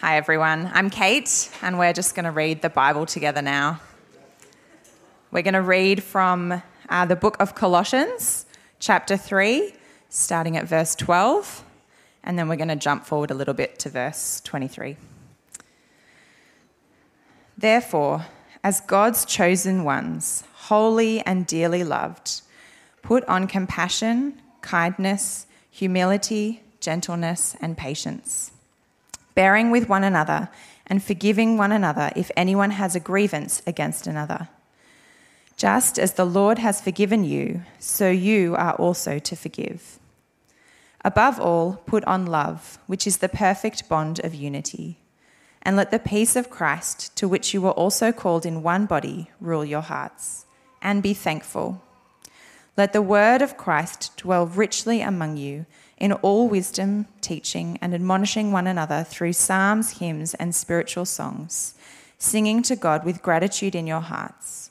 Hi, everyone. I'm Kate, and we're just going to read the Bible together now. We're going to read from uh, the book of Colossians, chapter 3, starting at verse 12, and then we're going to jump forward a little bit to verse 23. Therefore, as God's chosen ones, holy and dearly loved, put on compassion, kindness, humility, gentleness, and patience bearing with one another and forgiving one another if anyone has a grievance against another. Just as the Lord has forgiven you, so you are also to forgive. Above all, put on love, which is the perfect bond of unity. And let the peace of Christ, to which you were also called in one body, rule your hearts. And be thankful. Let the word of Christ dwell richly among you in all wisdom, teaching, and admonishing one another through psalms, hymns, and spiritual songs, singing to God with gratitude in your hearts.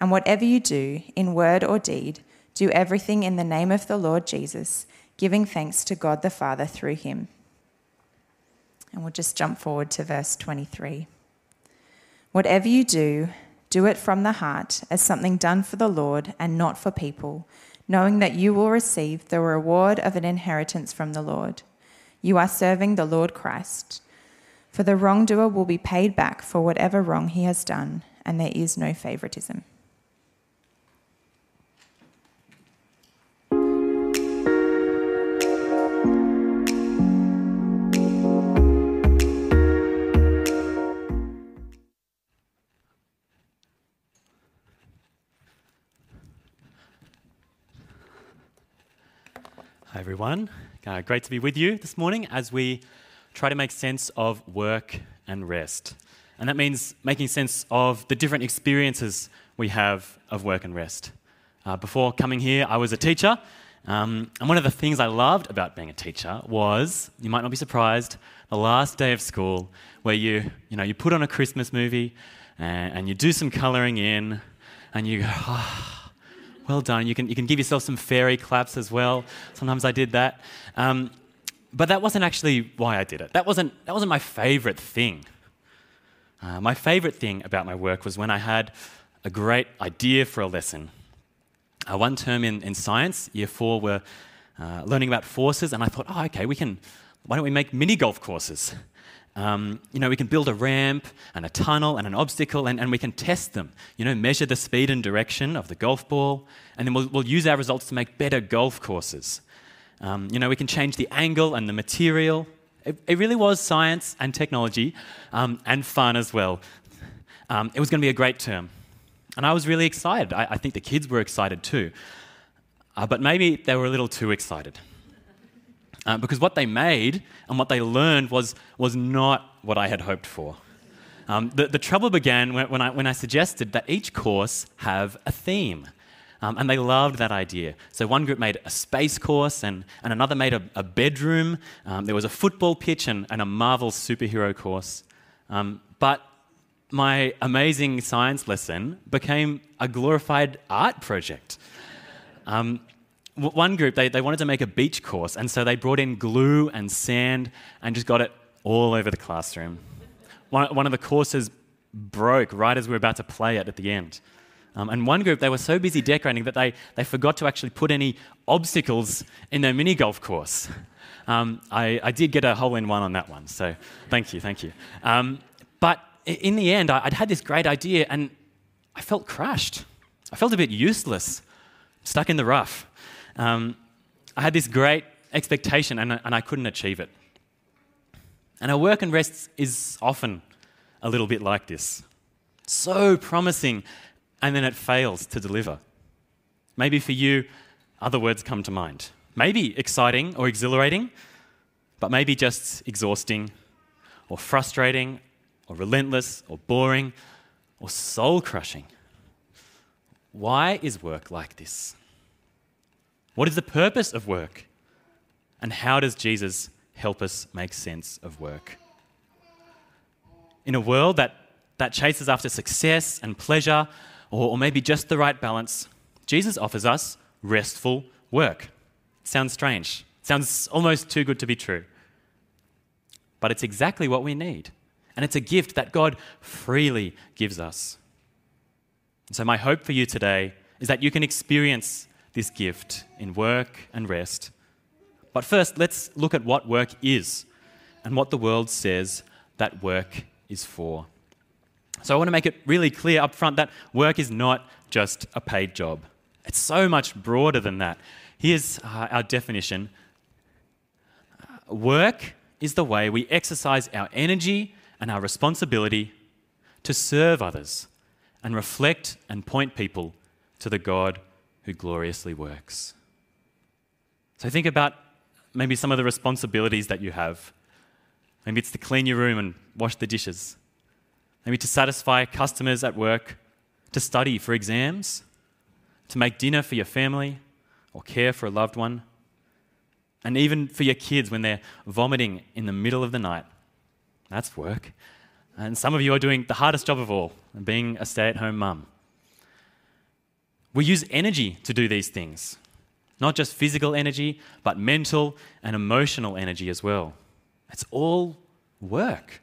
And whatever you do, in word or deed, do everything in the name of the Lord Jesus, giving thanks to God the Father through him. And we'll just jump forward to verse 23. Whatever you do, do it from the heart as something done for the Lord and not for people knowing that you will receive the reward of an inheritance from the Lord. You are serving the Lord Christ. For the wrongdoer will be paid back for whatever wrong he has done, and there is no favoritism. Everyone. Uh, great to be with you this morning as we try to make sense of work and rest. And that means making sense of the different experiences we have of work and rest. Uh, before coming here, I was a teacher. Um, and one of the things I loved about being a teacher was, you might not be surprised, the last day of school where you, you, know, you put on a Christmas movie and, and you do some colouring in and you go, oh, well done. You can, you can give yourself some fairy claps as well. Sometimes I did that. Um, but that wasn't actually why I did it. That wasn't, that wasn't my favorite thing. Uh, my favorite thing about my work was when I had a great idea for a lesson. Uh, one term in, in science, year four, we're uh, learning about forces, and I thought, oh, okay, we can, why don't we make mini golf courses? Um, you know, we can build a ramp and a tunnel and an obstacle and, and we can test them. You know, measure the speed and direction of the golf ball, and then we'll, we'll use our results to make better golf courses. Um, you know, we can change the angle and the material. It, it really was science and technology um, and fun as well. Um, it was going to be a great term. And I was really excited. I, I think the kids were excited too. Uh, but maybe they were a little too excited. Uh, because what they made and what they learned was, was not what I had hoped for. Um, the, the, trouble began when, when, I, when I suggested that each course have a theme. Um, and they loved that idea. So one group made a space course, and, and another made a, a bedroom. Um, there was a football pitch and, and a Marvel superhero course. Um, but my amazing science lesson became a glorified art project. Um, one group, they, they wanted to make a beach course, and so they brought in glue and sand and just got it all over the classroom. One, one of the courses broke right as we were about to play it at the end. Um, and one group, they were so busy decorating that they, they forgot to actually put any obstacles in their mini golf course. Um, I, I, did get a hole in one on that one, so thank you, thank you. Um, but in the end, I, would had this great idea and I felt crushed. I felt a bit useless, stuck in the rough um, I had this great expectation and, and I couldn't achieve it. And our work and rest is often a little bit like this so promising, and then it fails to deliver. Maybe for you, other words come to mind. Maybe exciting or exhilarating, but maybe just exhausting or frustrating or relentless or boring or soul crushing. Why is work like this? What is the purpose of work? And how does Jesus help us make sense of work? In a world that, that chases after success and pleasure, or, or maybe just the right balance, Jesus offers us restful work. Sounds strange. Sounds almost too good to be true. but it's exactly what we need. And it's a gift that God freely gives us. So, my hope for you today is that you can experience this gift in work and rest. But first, let's look at what work is and what the world says that work is for. So, I want to make it really clear up front that work is not just a paid job, it's so much broader than that. Here's uh, our definition work is the way we exercise our energy and our responsibility to serve others and reflect and point people to the God who gloriously works. So think about maybe some of the responsibilities that you have. Maybe it's to clean your room and wash the dishes. Maybe to satisfy customers at work, to study for exams, to make dinner for your family or care for a loved one, and even for your kids when they're vomiting in the middle of the night. That's work. And some of you are doing the hardest job of all, being a stay at home mum. We use energy to do these things, not just physical energy, but mental and emotional energy as well. It's all work.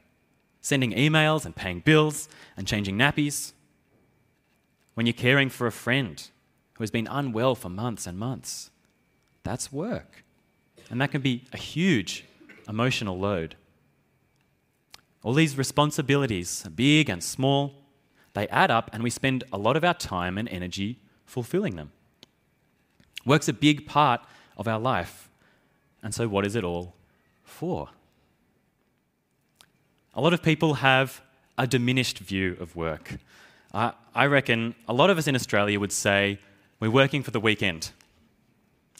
Sending emails and paying bills and changing nappies. When you're caring for a friend who has been unwell for months and months, that's work. And that can be a huge emotional load. All these responsibilities, big and small, they add up and we spend a lot of our time and energy fulfilling them. Work's a big part of our life. And so, what is it all for? A lot of people have a diminished view of work. Uh, I reckon a lot of us in Australia would say we're working for the weekend.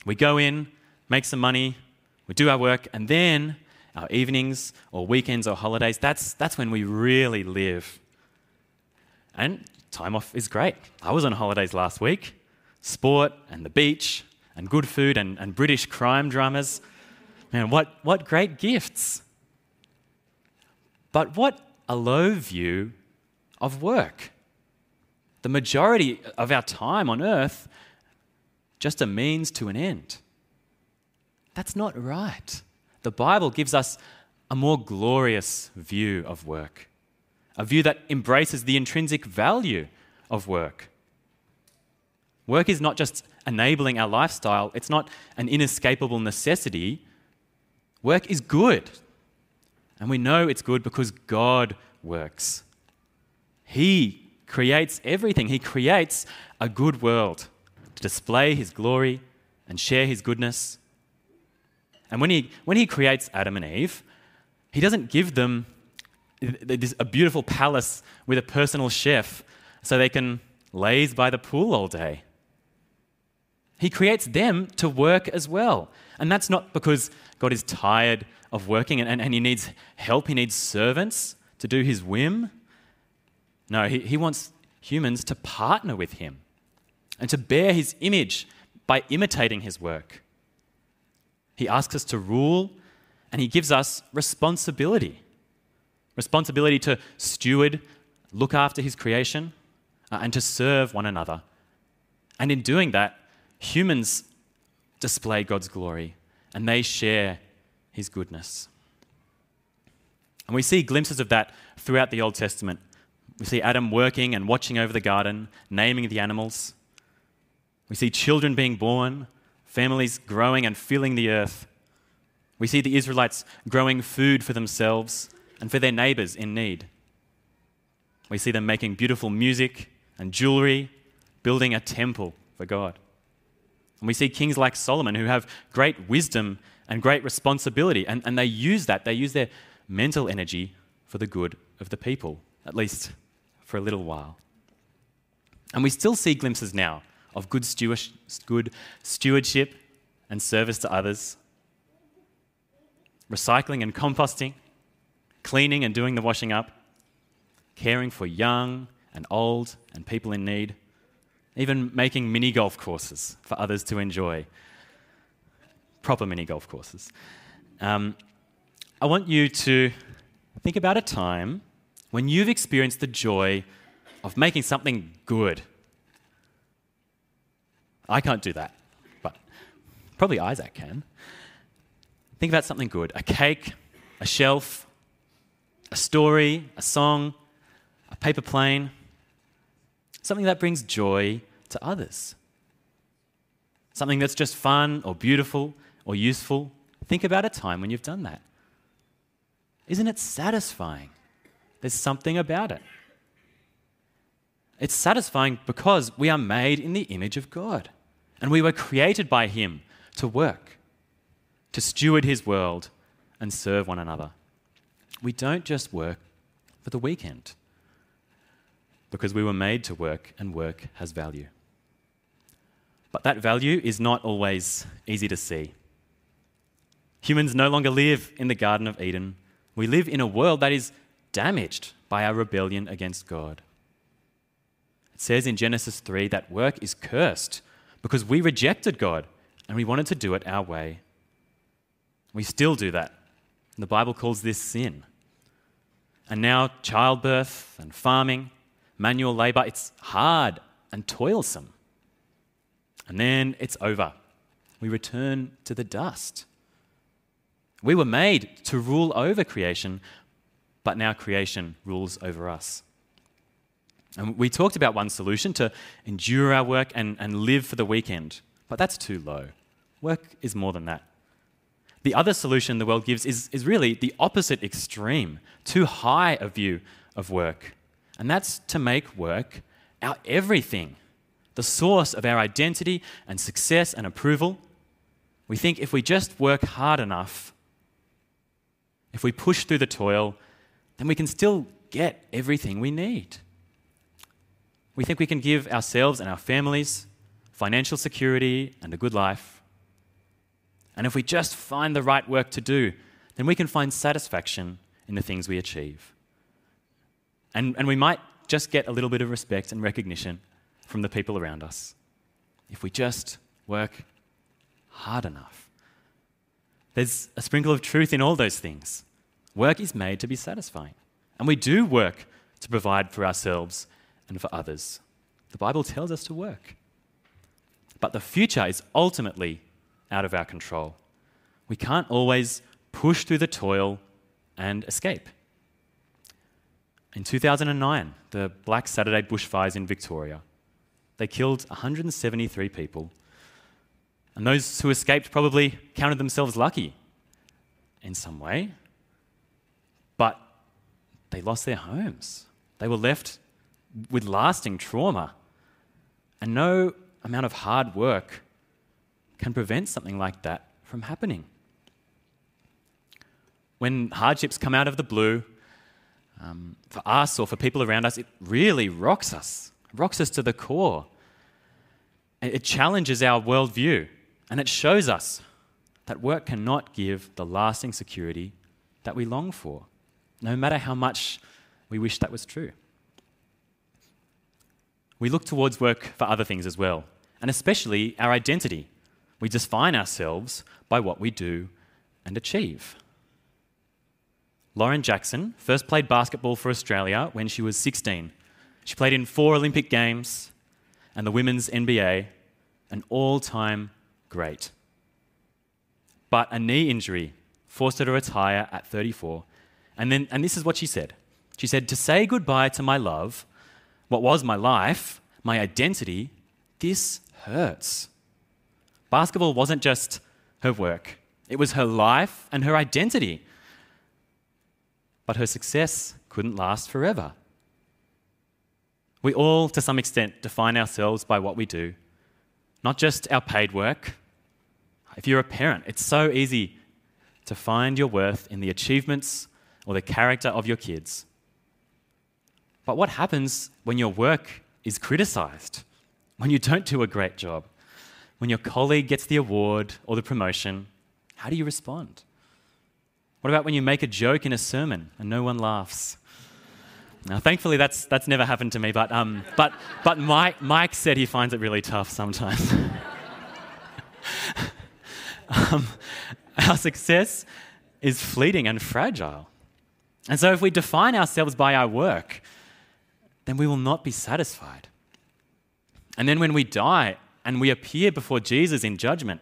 We go in, make some money, we do our work, and then our evenings or weekends or holidays, that's, that's when we really live. And time off is great. I was on holidays last week. Sport and the beach and good food and, and British crime dramas. Man, what, what great gifts. But what a low view of work. The majority of our time on earth just a means to an end. That's not right. The Bible gives us a more glorious view of work, a view that embraces the intrinsic value of work. Work is not just enabling our lifestyle, it's not an inescapable necessity. Work is good. And we know it's good because God works. He creates everything, He creates a good world to display His glory and share His goodness. And when he, when he creates Adam and Eve, he doesn't give them a beautiful palace with a personal chef so they can laze by the pool all day. He creates them to work as well. And that's not because God is tired of working and, and, and he needs help, he needs servants to do his whim. No, he, he wants humans to partner with him and to bear his image by imitating his work. He asks us to rule, and He gives us responsibility responsibility to steward, look after His creation, uh, and to serve one another. And in doing that, humans display God's glory and they share His goodness. And we see glimpses of that throughout the Old Testament. We see Adam working and watching over the garden, naming the animals. We see children being born, families growing and filling the earth. We see the Israelites growing food for themselves and for their neighbors in need. We see them making beautiful music and jewelry, building a temple for God. And we see kings like Solomon who have great wisdom and great responsibility, and, and they use that, they use their mental energy for the good of the people, at least for a little while. And we still see glimpses now of good, good stewardship and service to others, recycling and composting, cleaning and doing the washing up, caring for young and old and people in need, even making mini golf courses for others to enjoy. Proper mini golf courses. Um, I want you to think about a time when you've experienced the joy of making something good I can't do that, but probably Isaac can. Think about something good a cake, a shelf, a story, a song, a paper plane, something that brings joy to others. Something that's just fun or beautiful or useful. Think about a time when you've done that. Isn't it satisfying? There's something about it. It's satisfying because we are made in the image of God and we were created by Him to work, to steward His world and serve one another. We don't just work for the weekend because we were made to work and work has value. But that value is not always easy to see. Humans no longer live in the Garden of Eden. We live in a world that is damaged by our rebellion against God. It says in Genesis 3 that work is cursed because we rejected God and we wanted to do it our way. We still do that. The Bible calls this sin. And now, childbirth and farming, manual labor, it's hard and toilsome. And then it's over. We return to the dust. We were made to rule over creation, but now creation rules over us. And we talked about one solution to endure our work and, and live for the weekend, but that's too low. Work is more than that. The other solution the world gives is, is really the opposite extreme, too high a view of work. And that's to make work our everything, the source of our identity and success and approval. We think if we just work hard enough, if we push through the toil, then we can still get everything we need. We think we can give ourselves and our families financial security and a good life. And if we just find the right work to do, then we can find satisfaction in the things we achieve. And, and we might just get a little bit of respect and recognition from the people around us if we just work hard enough. There's a sprinkle of truth in all those things. Work is made to be satisfying. And we do work to provide for ourselves and for others. The Bible tells us to work. But the future is ultimately out of our control. We can't always push through the toil and escape. In 2009, the Black Saturday bushfires in Victoria, they killed 173 people. And those who escaped probably counted themselves lucky in some way. But they lost their homes. They were left with lasting trauma. And no amount of hard work can prevent something like that from happening. When hardships come out of the blue, um, for us or for people around us, it really rocks us, rocks us to the core. It challenges our worldview and it shows us that work cannot give the lasting security that we long for, no matter how much we wish that was true. We look towards work for other things as well, and especially our identity. We define ourselves by what we do and achieve. Lauren Jackson first played basketball for Australia when she was 16. She played in four Olympic Games and the Women's NBA, an all time great. But a knee injury forced her to retire at 34. And, then, and this is what she said She said, To say goodbye to my love, what was my life, my identity, this hurts. Basketball wasn't just her work, it was her life and her identity. But her success couldn't last forever. We all, to some extent, define ourselves by what we do, not just our paid work. If you're a parent, it's so easy to find your worth in the achievements or the character of your kids. But what happens when your work is criticized, when you don't do a great job, when your colleague gets the award or the promotion? How do you respond? What about when you make a joke in a sermon and no one laughs? Now, thankfully, that's, that's never happened to me, but, um, but, but Mike, Mike said he finds it really tough sometimes. um, our success is fleeting and fragile. And so, if we define ourselves by our work, then we will not be satisfied. And then, when we die and we appear before Jesus in judgment,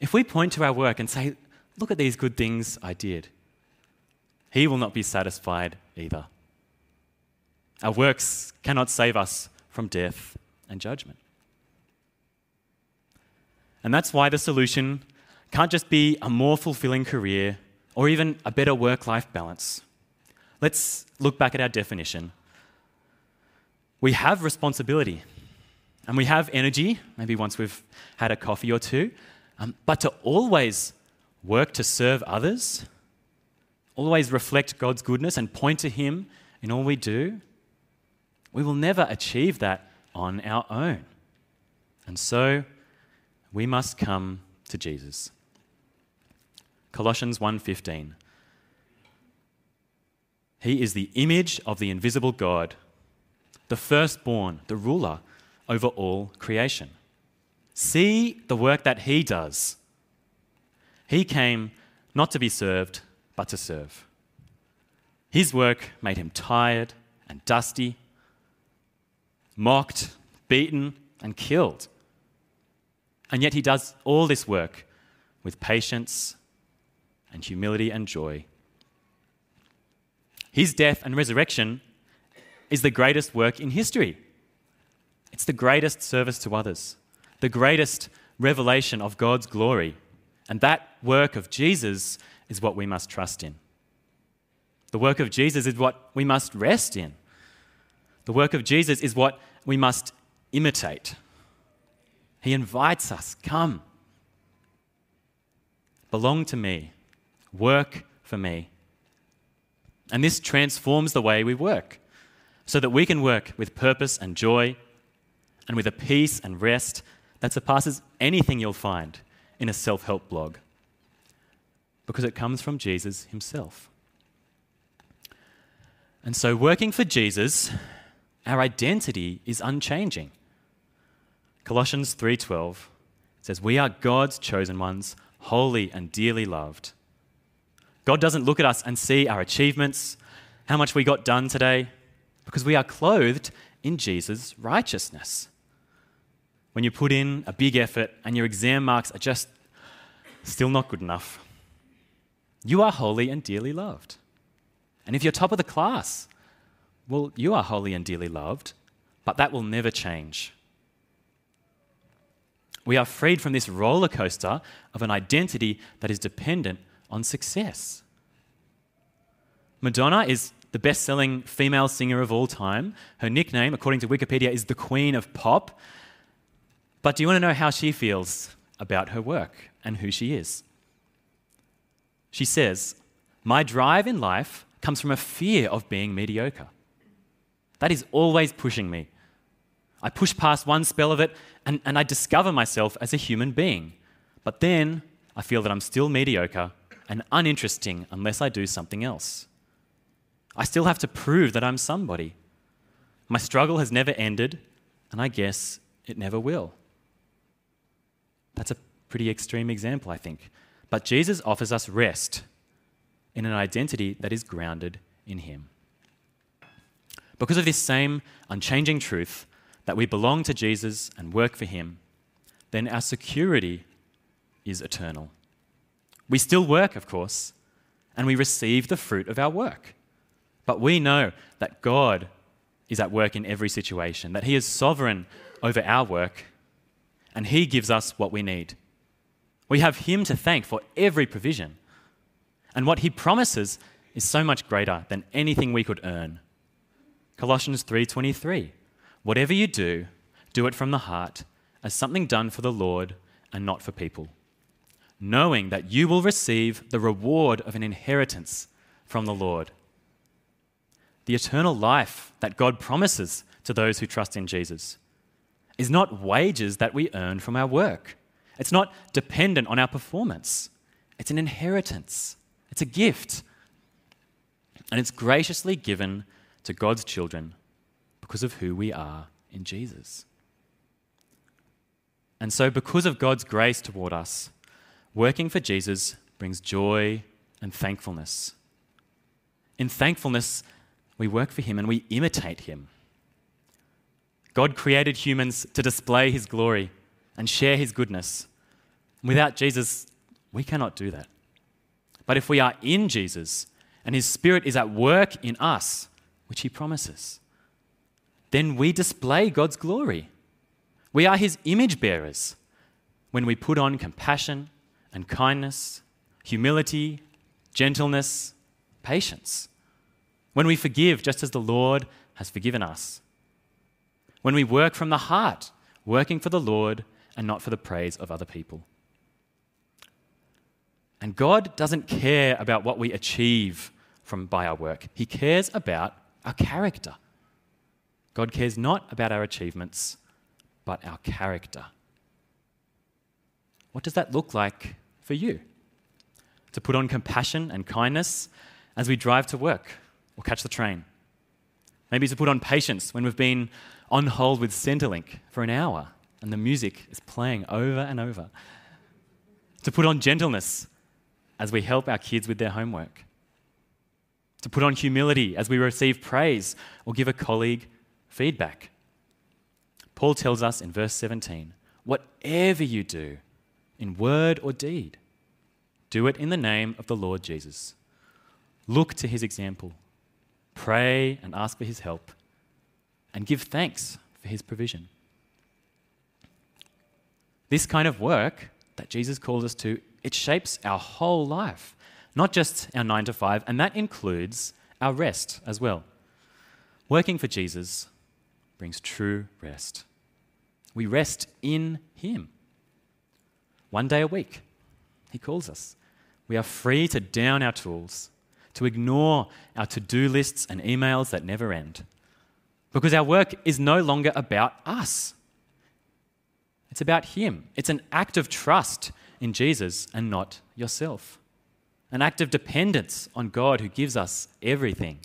if we point to our work and say, Look at these good things I did. He will not be satisfied either. Our works cannot save us from death and judgment. And that's why the solution can't just be a more fulfilling career or even a better work life balance. Let's look back at our definition. We have responsibility and we have energy, maybe once we've had a coffee or two, um, but to always work to serve others, always reflect God's goodness and point to Him in all we do, we will never achieve that on our own. And so we must come to Jesus. Colossians 1:15 He is the image of the invisible God, the firstborn, the ruler over all creation. See the work that he does. He came not to be served, but to serve. His work made him tired and dusty, mocked, beaten, and killed. And yet he does all this work with patience and humility and joy. His death and resurrection is the greatest work in history. It's the greatest service to others, the greatest revelation of God's glory. And that work of Jesus is what we must trust in. The work of Jesus is what we must rest in. The work of Jesus is what we must imitate. He invites us come, belong to me, work for me. And this transforms the way we work so that we can work with purpose and joy and with a peace and rest that surpasses anything you'll find in a self help blog because it comes from Jesus himself. And so, working for Jesus, our identity is unchanging. Colossians 3:12 says, "We are God's chosen ones, holy and dearly loved." God doesn't look at us and see our achievements, how much we got done today, because we are clothed in Jesus' righteousness when you put in a big effort and your exam marks are just still not good enough. You are holy and dearly loved. And if you're top of the class, well, you are holy and dearly loved, but that will never change. We are freed from this roller coaster of an identity that is dependent on success. Madonna is the best selling female singer of all time. Her nickname, according to Wikipedia, is the Queen of Pop. But do you want to know how she feels about her work and who she is? She says, My drive in life comes from a fear of being mediocre. That is always pushing me. I push past one spell of it and, and I discover myself as a human being. But then I feel that I'm still mediocre and uninteresting unless I do something else. I still have to prove that I'm somebody. My struggle has never ended, and I guess it never will. That's a pretty extreme example, I think. But Jesus offers us rest in an identity that is grounded in Him. Because of this same unchanging truth that we belong to Jesus and work for Him, then our security is eternal. We still work, of course, and we receive the fruit of our work. But we know that God is at work in every situation, that He is sovereign over our work and He gives us what we need. We have Him to thank for every provision. And what He promises is so much greater than anything we could earn. Colossians 3:23 Whatever you do, do it from the heart as something done for the Lord and not for people, knowing that you will receive the reward of an inheritance from the Lord. The eternal life that God promises to those who trust in Jesus is not wages that we earn from our work. It's not dependent on our performance. It's an inheritance, it's a gift. And it's graciously given to God's children because of who we are in Jesus. And so, because of God's grace toward us, working for Jesus brings joy and thankfulness. In thankfulness, we work for Him and we imitate Him. God created humans to display his glory and share his goodness. Without Jesus, we cannot do that. But if we are in Jesus, and His Spirit is at work in us, which He promises, then we display God's glory. We are His image bearers when we put on compassion and kindness, humility, gentleness, patience. When we forgive just as the Lord has forgiven us. When we work from the heart, working for the Lord and not for the praise of other people. And God doesn't care about what we achieve from by our work. He cares about our character. God cares not about our achievements, but our character. What does that look like for you? To put on compassion and kindness as we drive to work or catch the train. Maybe to put on patience when we've been on hold with Centrelink for an hour and the music is playing over and over. To put on gentleness as we help our kids with their homework. To put on humility as we receive praise or give a colleague feedback. Paul tells us in verse 17 whatever you do, in word or deed, do it in the name of the Lord Jesus. Look to his example, pray and ask for his help, and give thanks for his provision. This kind of work that Jesus calls us to, it shapes our whole life, not just our nine to five, and that includes our rest as well. Working for Jesus brings true rest. We rest in Him. One day a week, He calls us. We are free to down our tools, to ignore our to do lists and emails that never end, because our work is no longer about us. It's about Him. It's an act of trust in Jesus and not yourself, an act of dependence on God who gives us everything.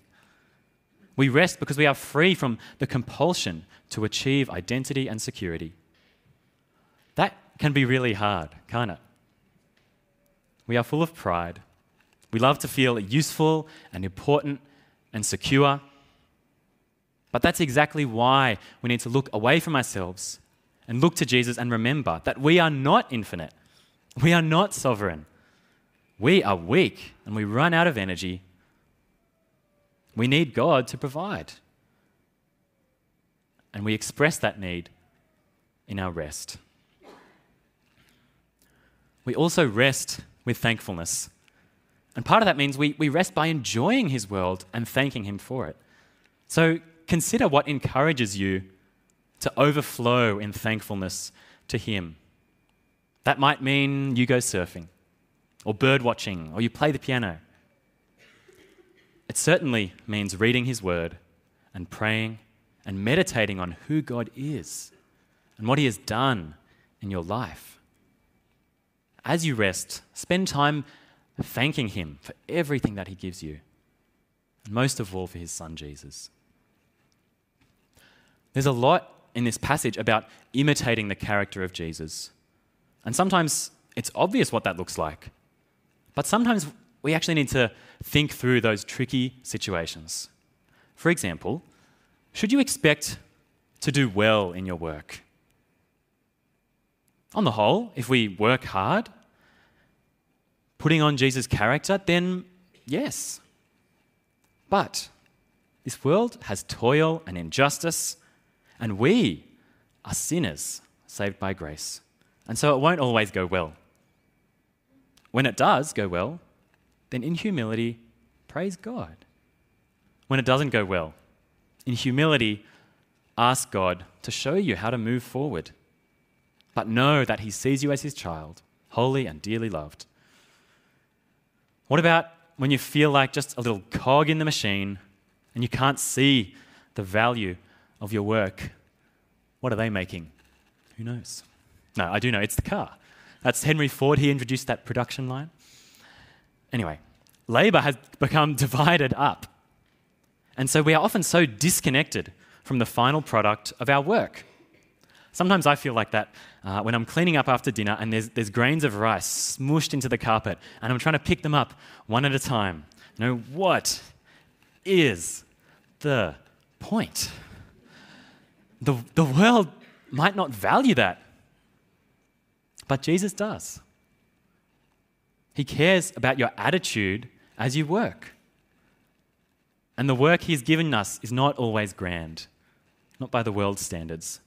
We rest because we are free from the compulsion to achieve identity and security. That can be really hard, can't it? We are full of pride. We love to feel useful and important and secure. But that's exactly why we need to look away from ourselves and look to Jesus and remember that we are not infinite. We are not sovereign. We are weak and we run out of energy. We need God to provide. And we express that need in our rest. We also rest with thankfulness. And part of that means we, we rest by enjoying His world and thanking Him for it. So consider what encourages you to overflow in thankfulness to Him. That might mean you go surfing, or bird watching, or you play the piano. It certainly means reading His Word and praying and meditating on who God is and what He has done in your life. As you rest, spend time thanking Him for everything that He gives you, and most of all for His Son Jesus. There's a lot in this passage about imitating the character of Jesus. And sometimes it's obvious what that looks like. But sometimes we actually need to think through those tricky situations. For example, should you expect to do well in your work? On the whole, if we work hard, putting on Jesus' character, then yes. But this world has toil and injustice, and we are sinners saved by grace. And so it won't always go well. When it does go well, then in humility, praise God. When it doesn't go well, in humility, ask God to show you how to move forward. But know that He sees you as His child, holy and dearly loved. What about when you feel like just a little cog in the machine and you can't see the value of your work, what are they making? Who knows? No, I do know. It's the car. That's Henry Ford. He introduced that production line. Anyway, labor has become divided up. And so we are often so disconnected from the final product of our work. Sometimes I feel like that uh, when I'm cleaning up after dinner and there's, there's grains of rice smooshed into the carpet and I'm trying to pick them up one at a time. You know, what is the point? The, the world might not value that, but Jesus does. He cares about your attitude as you work. And the work He's given us is not always grand, not by the world's standards.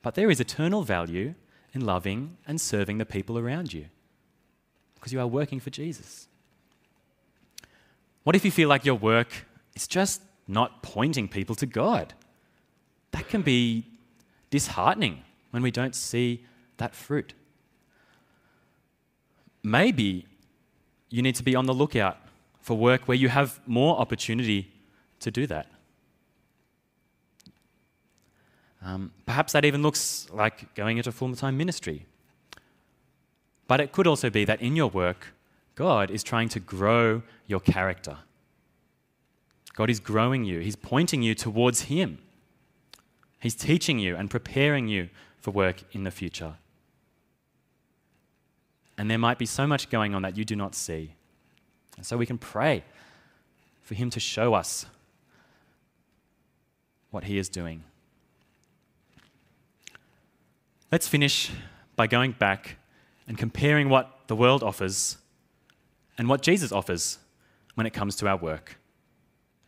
But there is eternal value in loving and serving the people around you because you are working for Jesus. What if you feel like your work is just not pointing people to God? That can be disheartening when we don't see that fruit. Maybe you need to be on the lookout for work where you have more opportunity to do that. Um, perhaps that even looks like going into full time ministry. But it could also be that in your work, God is trying to grow your character. God is growing you, He's pointing you towards Him. He's teaching you and preparing you for work in the future. And there might be so much going on that you do not see. And so we can pray for Him to show us what He is doing. Let's finish by going back and comparing what the world offers and what Jesus offers when it comes to our work.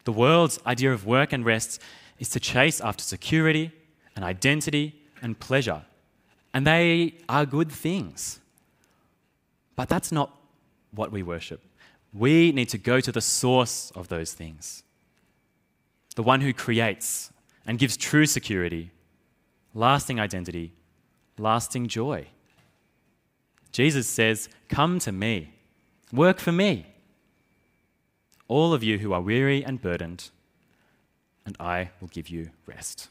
The world's idea of work and rest is to chase after security and identity and pleasure. And they are good things. But that's not what we worship. We need to go to the source of those things the one who creates and gives true security, lasting identity, lasting joy. Jesus says, Come to me, work for me. All of you who are weary and burdened, and I will give you rest.